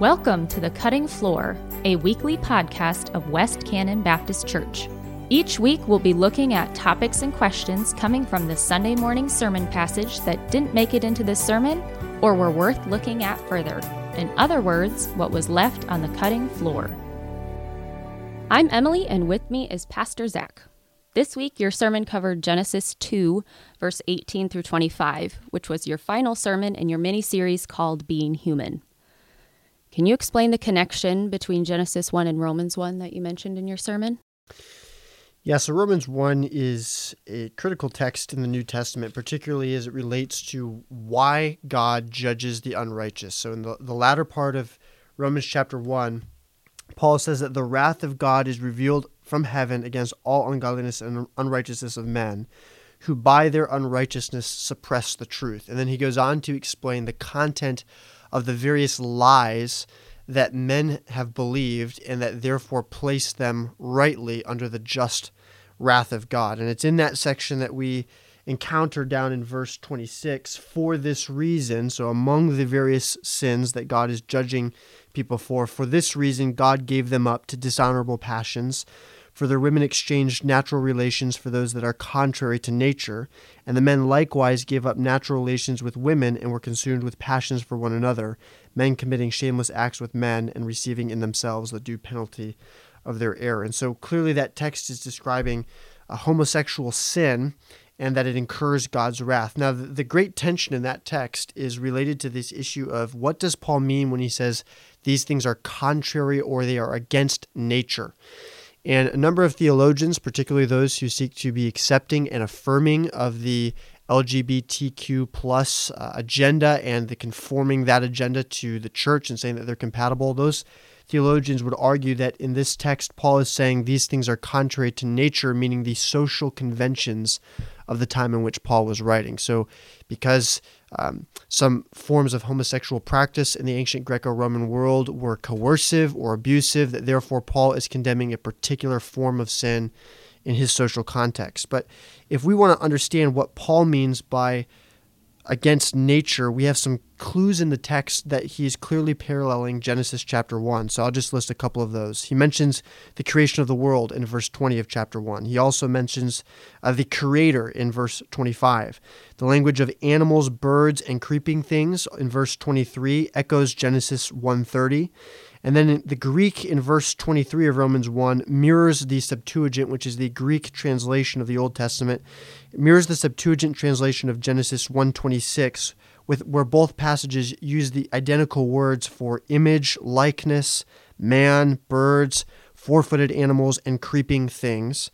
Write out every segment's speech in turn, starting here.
Welcome to The Cutting Floor, a weekly podcast of West Cannon Baptist Church. Each week, we'll be looking at topics and questions coming from the Sunday morning sermon passage that didn't make it into the sermon or were worth looking at further. In other words, what was left on the cutting floor. I'm Emily, and with me is Pastor Zach. This week, your sermon covered Genesis 2, verse 18 through 25, which was your final sermon in your mini series called Being Human. Can you explain the connection between Genesis 1 and Romans 1 that you mentioned in your sermon? Yeah, so Romans 1 is a critical text in the New Testament, particularly as it relates to why God judges the unrighteous. So, in the, the latter part of Romans chapter 1, Paul says that the wrath of God is revealed from heaven against all ungodliness and unrighteousness of men, who by their unrighteousness suppress the truth. And then he goes on to explain the content of the various lies that men have believed and that therefore place them rightly under the just wrath of God. And it's in that section that we encounter down in verse 26 for this reason. So, among the various sins that God is judging people for, for this reason, God gave them up to dishonorable passions for their women exchanged natural relations for those that are contrary to nature, and the men likewise gave up natural relations with women and were consumed with passions for one another, men committing shameless acts with men and receiving in themselves the due penalty of their error. And so clearly that text is describing a homosexual sin and that it incurs God's wrath. Now, the great tension in that text is related to this issue of what does Paul mean when he says these things are contrary or they are against nature? And a number of theologians, particularly those who seek to be accepting and affirming of the LGBTQ plus uh, agenda and the conforming that agenda to the church and saying that they're compatible, those theologians would argue that in this text, Paul is saying these things are contrary to nature, meaning the social conventions of the time in which Paul was writing. So, because um, some forms of homosexual practice in the ancient Greco Roman world were coercive or abusive, that therefore Paul is condemning a particular form of sin in his social context. But if we want to understand what Paul means by against nature, we have some clues in the text that he's clearly paralleling Genesis chapter 1. So I'll just list a couple of those. He mentions the creation of the world in verse 20 of chapter 1. He also mentions uh, the creator in verse 25. The language of animals, birds, and creeping things in verse 23 echoes Genesis 1:30. And then the Greek in verse 23 of Romans 1 mirrors the Septuagint, which is the Greek translation of the Old Testament. It mirrors the Septuagint translation of Genesis 1:26 with where both passages use the identical words for image, likeness, man, birds, four-footed animals and creeping things.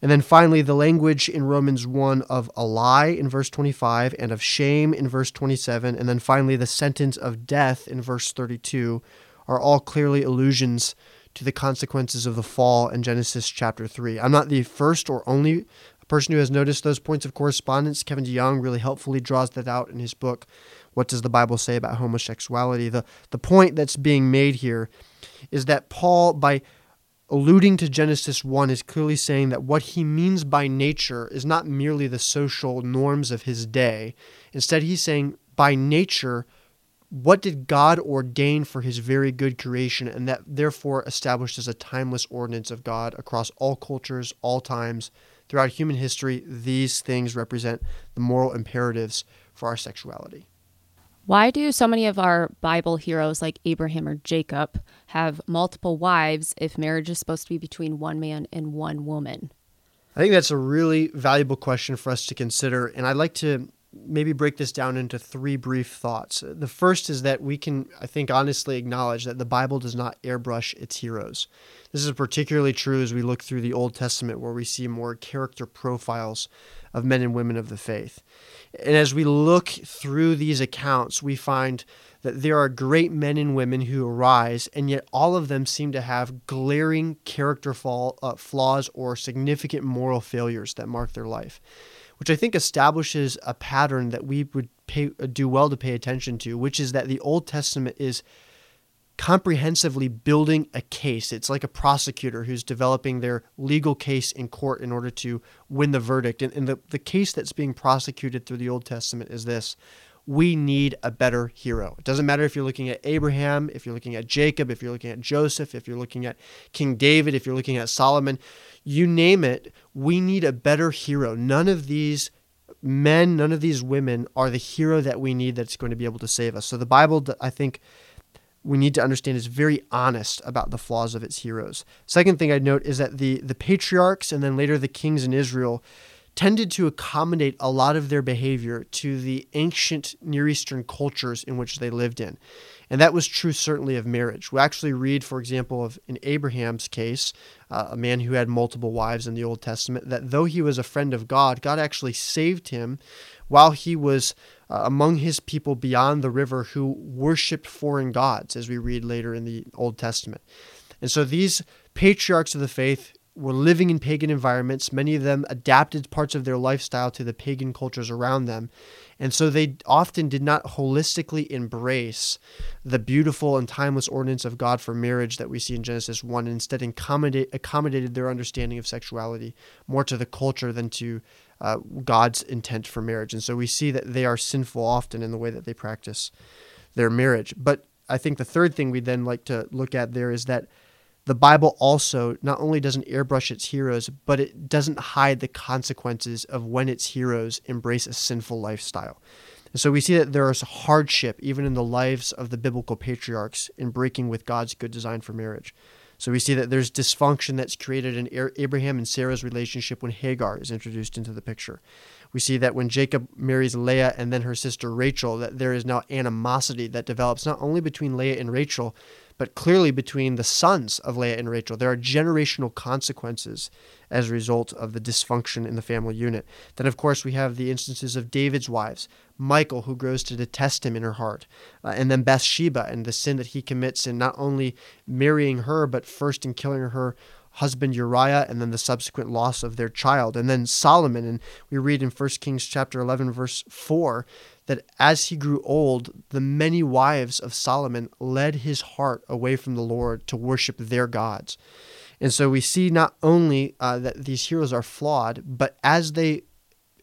And then finally, the language in Romans 1 of a lie in verse 25 and of shame in verse 27. And then finally, the sentence of death in verse 32 are all clearly allusions to the consequences of the fall in Genesis chapter 3. I'm not the first or only person who has noticed those points of correspondence. Kevin DeYoung really helpfully draws that out in his book, What Does the Bible Say About Homosexuality? The, the point that's being made here is that Paul, by alluding to Genesis 1, is clearly saying that what he means by nature is not merely the social norms of his day. Instead, he's saying by nature, what did God ordain for his very good creation, and that therefore established as a timeless ordinance of God across all cultures, all times, throughout human history, these things represent the moral imperatives for our sexuality. Why do so many of our Bible heroes, like Abraham or Jacob, have multiple wives if marriage is supposed to be between one man and one woman? I think that's a really valuable question for us to consider, and I'd like to maybe break this down into three brief thoughts. The first is that we can, I think, honestly acknowledge that the Bible does not airbrush its heroes. This is particularly true as we look through the Old Testament, where we see more character profiles of men and women of the faith. And as we look through these accounts, we find that there are great men and women who arise, and yet all of them seem to have glaring character fall, uh, flaws or significant moral failures that mark their life which I think establishes a pattern that we would pay, do well to pay attention to, which is that the Old Testament is comprehensively building a case. It's like a prosecutor who's developing their legal case in court in order to win the verdict. And, and the, the case that's being prosecuted through the Old Testament is this we need a better hero. It doesn't matter if you're looking at Abraham, if you're looking at Jacob, if you're looking at Joseph, if you're looking at King David, if you're looking at Solomon, you name it, we need a better hero. None of these men, none of these women are the hero that we need that's going to be able to save us. So the Bible, I think, we need to understand is very honest about the flaws of its heroes. Second thing I'd note is that the the patriarchs and then later the kings in Israel tended to accommodate a lot of their behavior to the ancient Near Eastern cultures in which they lived in. And that was true certainly of marriage. We actually read, for example, of in Abraham's case, uh, a man who had multiple wives in the Old Testament, that though he was a friend of God, God actually saved him while he was uh, among his people beyond the river who worshiped foreign gods, as we read later in the Old Testament. And so these patriarchs of the faith were living in pagan environments. Many of them adapted parts of their lifestyle to the pagan cultures around them. And so they often did not holistically embrace the beautiful and timeless ordinance of God for marriage that we see in Genesis 1, and instead accommodate, accommodated their understanding of sexuality more to the culture than to uh, God's intent for marriage. And so we see that they are sinful often in the way that they practice their marriage. But I think the third thing we then like to look at there is that the Bible also not only doesn't airbrush its heroes, but it doesn't hide the consequences of when its heroes embrace a sinful lifestyle. And so we see that there is hardship even in the lives of the biblical patriarchs in breaking with God's good design for marriage. So we see that there's dysfunction that's created in Abraham and Sarah's relationship when Hagar is introduced into the picture. We see that when Jacob marries Leah and then her sister Rachel, that there is now animosity that develops not only between Leah and Rachel, but clearly between the sons of Leah and Rachel. There are generational consequences as a result of the dysfunction in the family unit. Then, of course, we have the instances of David's wives, Michal, who grows to detest him in her heart, uh, and then Bathsheba and the sin that he commits in not only marrying her, but first in killing her husband Uriah and then the subsequent loss of their child. And then Solomon, and we read in 1 Kings chapter 11 verse 4 that as he grew old, the many wives of Solomon led his heart away from the Lord to worship their gods. And so we see not only uh, that these heroes are flawed, but as they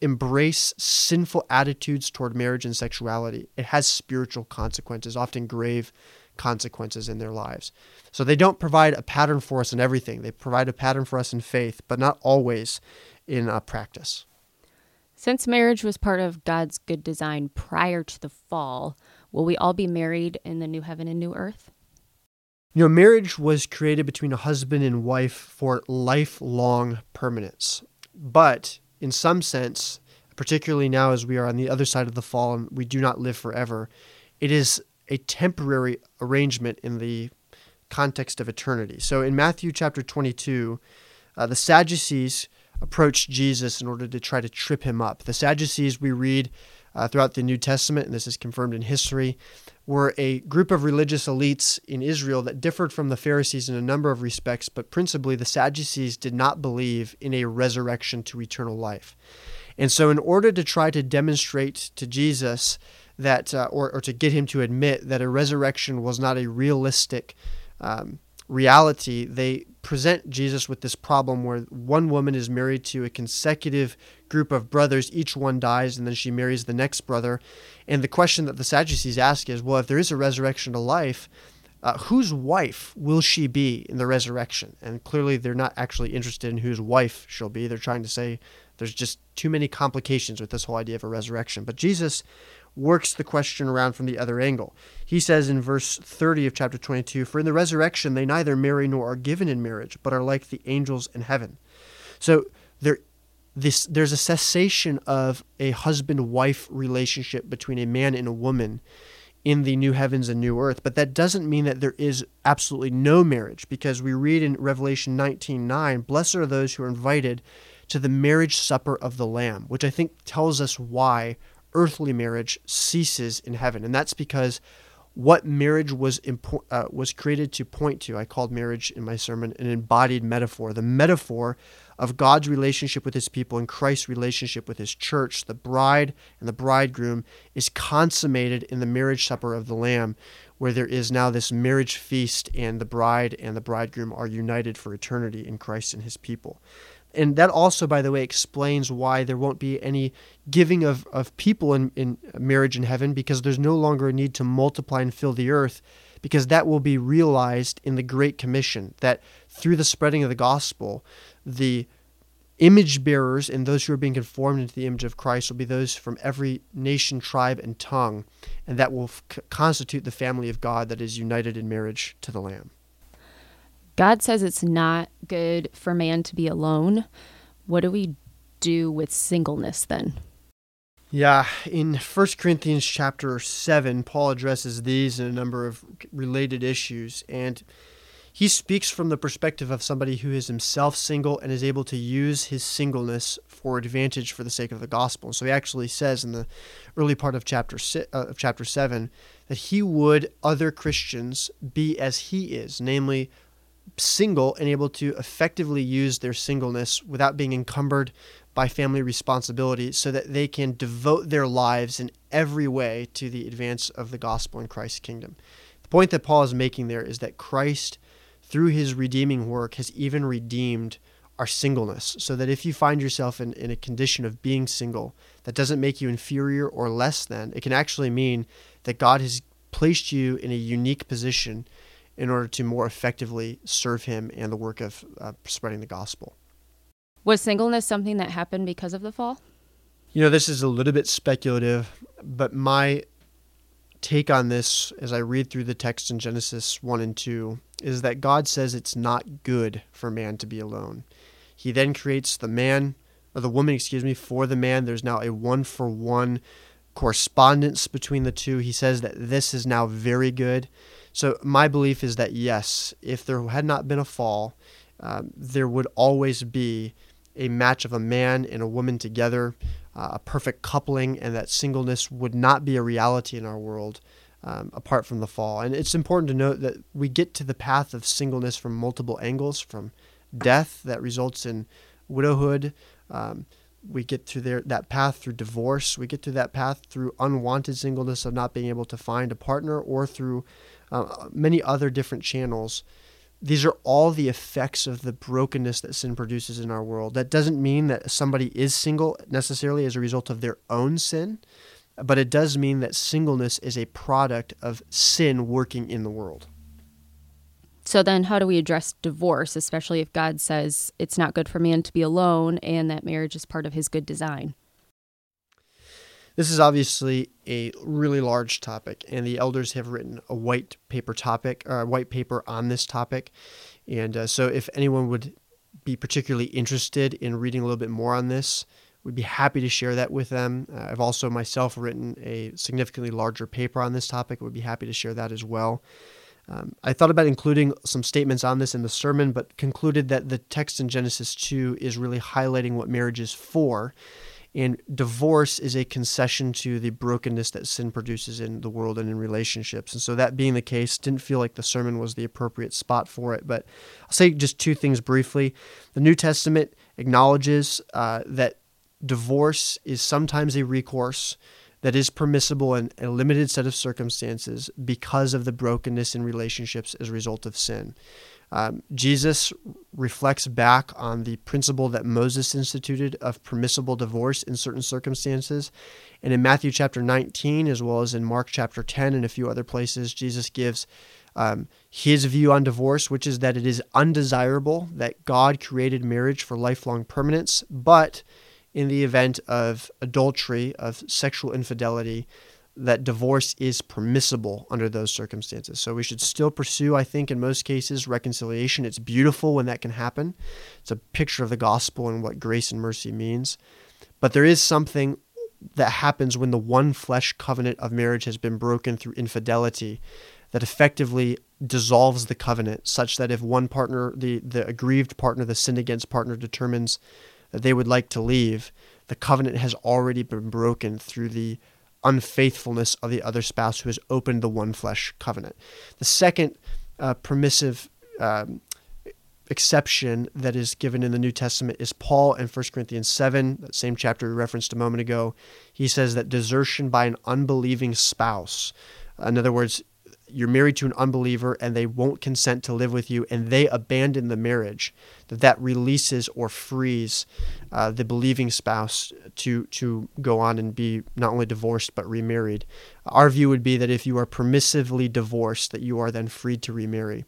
embrace sinful attitudes toward marriage and sexuality, it has spiritual consequences, often grave consequences in their lives. So they don't provide a pattern for us in everything. They provide a pattern for us in faith, but not always in uh, practice. Since marriage was part of God's good design prior to the fall, will we all be married in the new heaven and new earth? You know, marriage was created between a husband and wife for lifelong permanence. But in some sense, particularly now as we are on the other side of the fall and we do not live forever, it is a temporary arrangement in the context of eternity. So in Matthew chapter 22, uh, the Sadducees approached Jesus in order to try to trip him up. The Sadducees, we read uh, throughout the New Testament, and this is confirmed in history, were a group of religious elites in Israel that differed from the Pharisees in a number of respects, but principally the Sadducees did not believe in a resurrection to eternal life. And so, in order to try to demonstrate to Jesus that, uh, or, or to get him to admit that a resurrection was not a realistic um, reality, they present Jesus with this problem where one woman is married to a consecutive group of brothers, each one dies, and then she marries the next brother. And the question that the Sadducees ask is well, if there is a resurrection to life, uh, whose wife will she be in the resurrection? And clearly, they're not actually interested in whose wife she'll be. They're trying to say there's just too many complications with this whole idea of a resurrection. But Jesus works the question around from the other angle. He says in verse 30 of chapter 22 For in the resurrection they neither marry nor are given in marriage, but are like the angels in heaven. So there, this, there's a cessation of a husband wife relationship between a man and a woman in the new heavens and new earth. But that doesn't mean that there is absolutely no marriage, because we read in Revelation 19 9, Blessed are those who are invited to the marriage supper of the Lamb, which I think tells us why earthly marriage ceases in heaven. And that's because what marriage was impo- uh, was created to point to. I called marriage in my sermon an embodied metaphor, the metaphor of God's relationship with his people and Christ's relationship with his church. The bride and the bridegroom is consummated in the marriage supper of the Lamb, where there is now this marriage feast, and the bride and the bridegroom are united for eternity in Christ and his people. And that also, by the way, explains why there won't be any giving of, of people in, in marriage in heaven because there's no longer a need to multiply and fill the earth because that will be realized in the Great Commission that through the spreading of the gospel, the image bearers and those who are being conformed into the image of Christ will be those from every nation, tribe, and tongue, and that will f- constitute the family of God that is united in marriage to the Lamb. God says it's not good for man to be alone. What do we do with singleness then? Yeah, in 1 Corinthians chapter 7, Paul addresses these and a number of related issues. And he speaks from the perspective of somebody who is himself single and is able to use his singleness for advantage for the sake of the gospel. So he actually says in the early part of chapter uh, of chapter 7 that he would other Christians be as he is, namely single and able to effectively use their singleness without being encumbered by family responsibility so that they can devote their lives in every way to the advance of the gospel in Christ's kingdom. The point that Paul is making there is that Christ, through his redeeming work, has even redeemed our singleness. So that if you find yourself in, in a condition of being single, that doesn't make you inferior or less than. It can actually mean that God has placed you in a unique position in order to more effectively serve him and the work of uh, spreading the gospel. Was singleness something that happened because of the fall? You know, this is a little bit speculative, but my take on this as I read through the text in Genesis 1 and 2 is that God says it's not good for man to be alone. He then creates the man, or the woman, excuse me, for the man. There's now a one for one correspondence between the two. He says that this is now very good. So my belief is that yes, if there had not been a fall, um, there would always be a match of a man and a woman together, uh, a perfect coupling, and that singleness would not be a reality in our world um, apart from the fall. And it's important to note that we get to the path of singleness from multiple angles, from death that results in widowhood. Um, we get there that path through divorce. We get to that path through unwanted singleness of not being able to find a partner, or through uh, many other different channels. These are all the effects of the brokenness that sin produces in our world. That doesn't mean that somebody is single necessarily as a result of their own sin, but it does mean that singleness is a product of sin working in the world. So then, how do we address divorce, especially if God says it's not good for man to be alone and that marriage is part of his good design? This is obviously a really large topic, and the elders have written a white paper topic or a white paper on this topic. And uh, so, if anyone would be particularly interested in reading a little bit more on this, we'd be happy to share that with them. Uh, I've also myself written a significantly larger paper on this topic. Would be happy to share that as well. Um, I thought about including some statements on this in the sermon, but concluded that the text in Genesis 2 is really highlighting what marriage is for and divorce is a concession to the brokenness that sin produces in the world and in relationships. And so, that being the case, didn't feel like the sermon was the appropriate spot for it. But I'll say just two things briefly. The New Testament acknowledges uh, that divorce is sometimes a recourse that is permissible in a limited set of circumstances because of the brokenness in relationships as a result of sin. Um, Jesus reflects back on the principle that Moses instituted of permissible divorce in certain circumstances. And in Matthew chapter 19, as well as in Mark chapter 10 and a few other places, Jesus gives um, his view on divorce, which is that it is undesirable that God created marriage for lifelong permanence, but in the event of adultery, of sexual infidelity, that divorce is permissible under those circumstances. So we should still pursue, I think, in most cases, reconciliation. It's beautiful when that can happen. It's a picture of the gospel and what grace and mercy means. But there is something that happens when the one flesh covenant of marriage has been broken through infidelity that effectively dissolves the covenant, such that if one partner, the, the aggrieved partner, the sinned against partner, determines that they would like to leave, the covenant has already been broken through the unfaithfulness of the other spouse who has opened the one flesh covenant. The second uh, permissive um, exception that is given in the New Testament is Paul in 1 Corinthians 7, that same chapter we referenced a moment ago. He says that desertion by an unbelieving spouse, in other words, you're married to an unbeliever and they won't consent to live with you and they abandon the marriage, that that releases or frees uh, the believing spouse to to go on and be not only divorced but remarried. Our view would be that if you are permissively divorced, that you are then freed to remarry.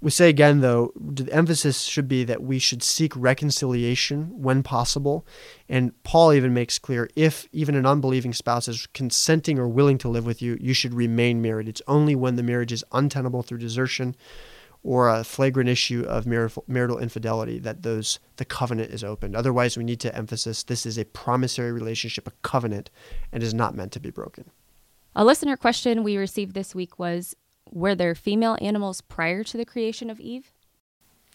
We say again, though, the emphasis should be that we should seek reconciliation when possible. And Paul even makes clear if even an unbelieving spouse is consenting or willing to live with you, you should remain married. It's only when the marriage is untenable through desertion or a flagrant issue of marital infidelity that those the covenant is opened. Otherwise, we need to emphasize this is a promissory relationship, a covenant, and is not meant to be broken. A listener question we received this week was were there female animals prior to the creation of Eve?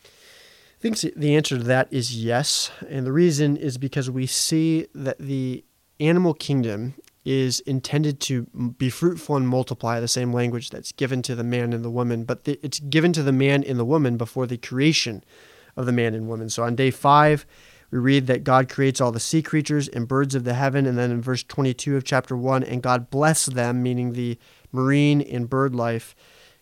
I think the answer to that is yes. And the reason is because we see that the animal kingdom is intended to be fruitful and multiply, the same language that's given to the man and the woman, but the, it's given to the man and the woman before the creation of the man and woman. So on day five, we read that God creates all the sea creatures and birds of the heaven. And then in verse 22 of chapter 1, and God blessed them, meaning the marine and bird life.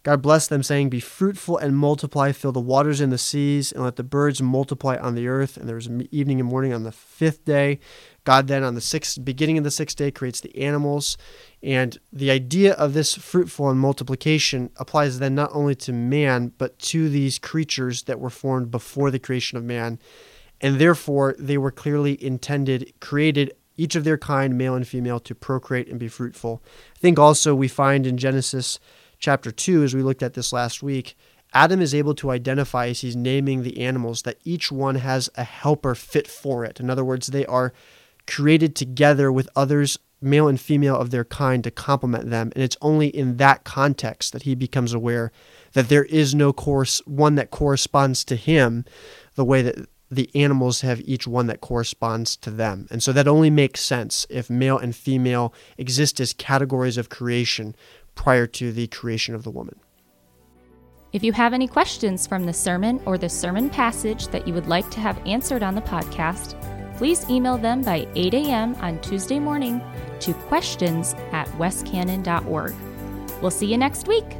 God blessed them, saying, Be fruitful and multiply, fill the waters in the seas, and let the birds multiply on the earth. And there was evening and morning on the fifth day. God then, on the sixth, beginning of the sixth day, creates the animals. And the idea of this fruitful and multiplication applies then not only to man, but to these creatures that were formed before the creation of man. And therefore, they were clearly intended, created each of their kind, male and female, to procreate and be fruitful. I think also we find in Genesis chapter 2, as we looked at this last week, Adam is able to identify as he's naming the animals that each one has a helper fit for it. In other words, they are created together with others, male and female of their kind, to complement them. And it's only in that context that he becomes aware that there is no course one that corresponds to him the way that the animals have each one that corresponds to them. And so that only makes sense if male and female exist as categories of creation prior to the creation of the woman. If you have any questions from the sermon or the sermon passage that you would like to have answered on the podcast, please email them by 8 a.m. on Tuesday morning to questions at westcannon.org. We'll see you next week.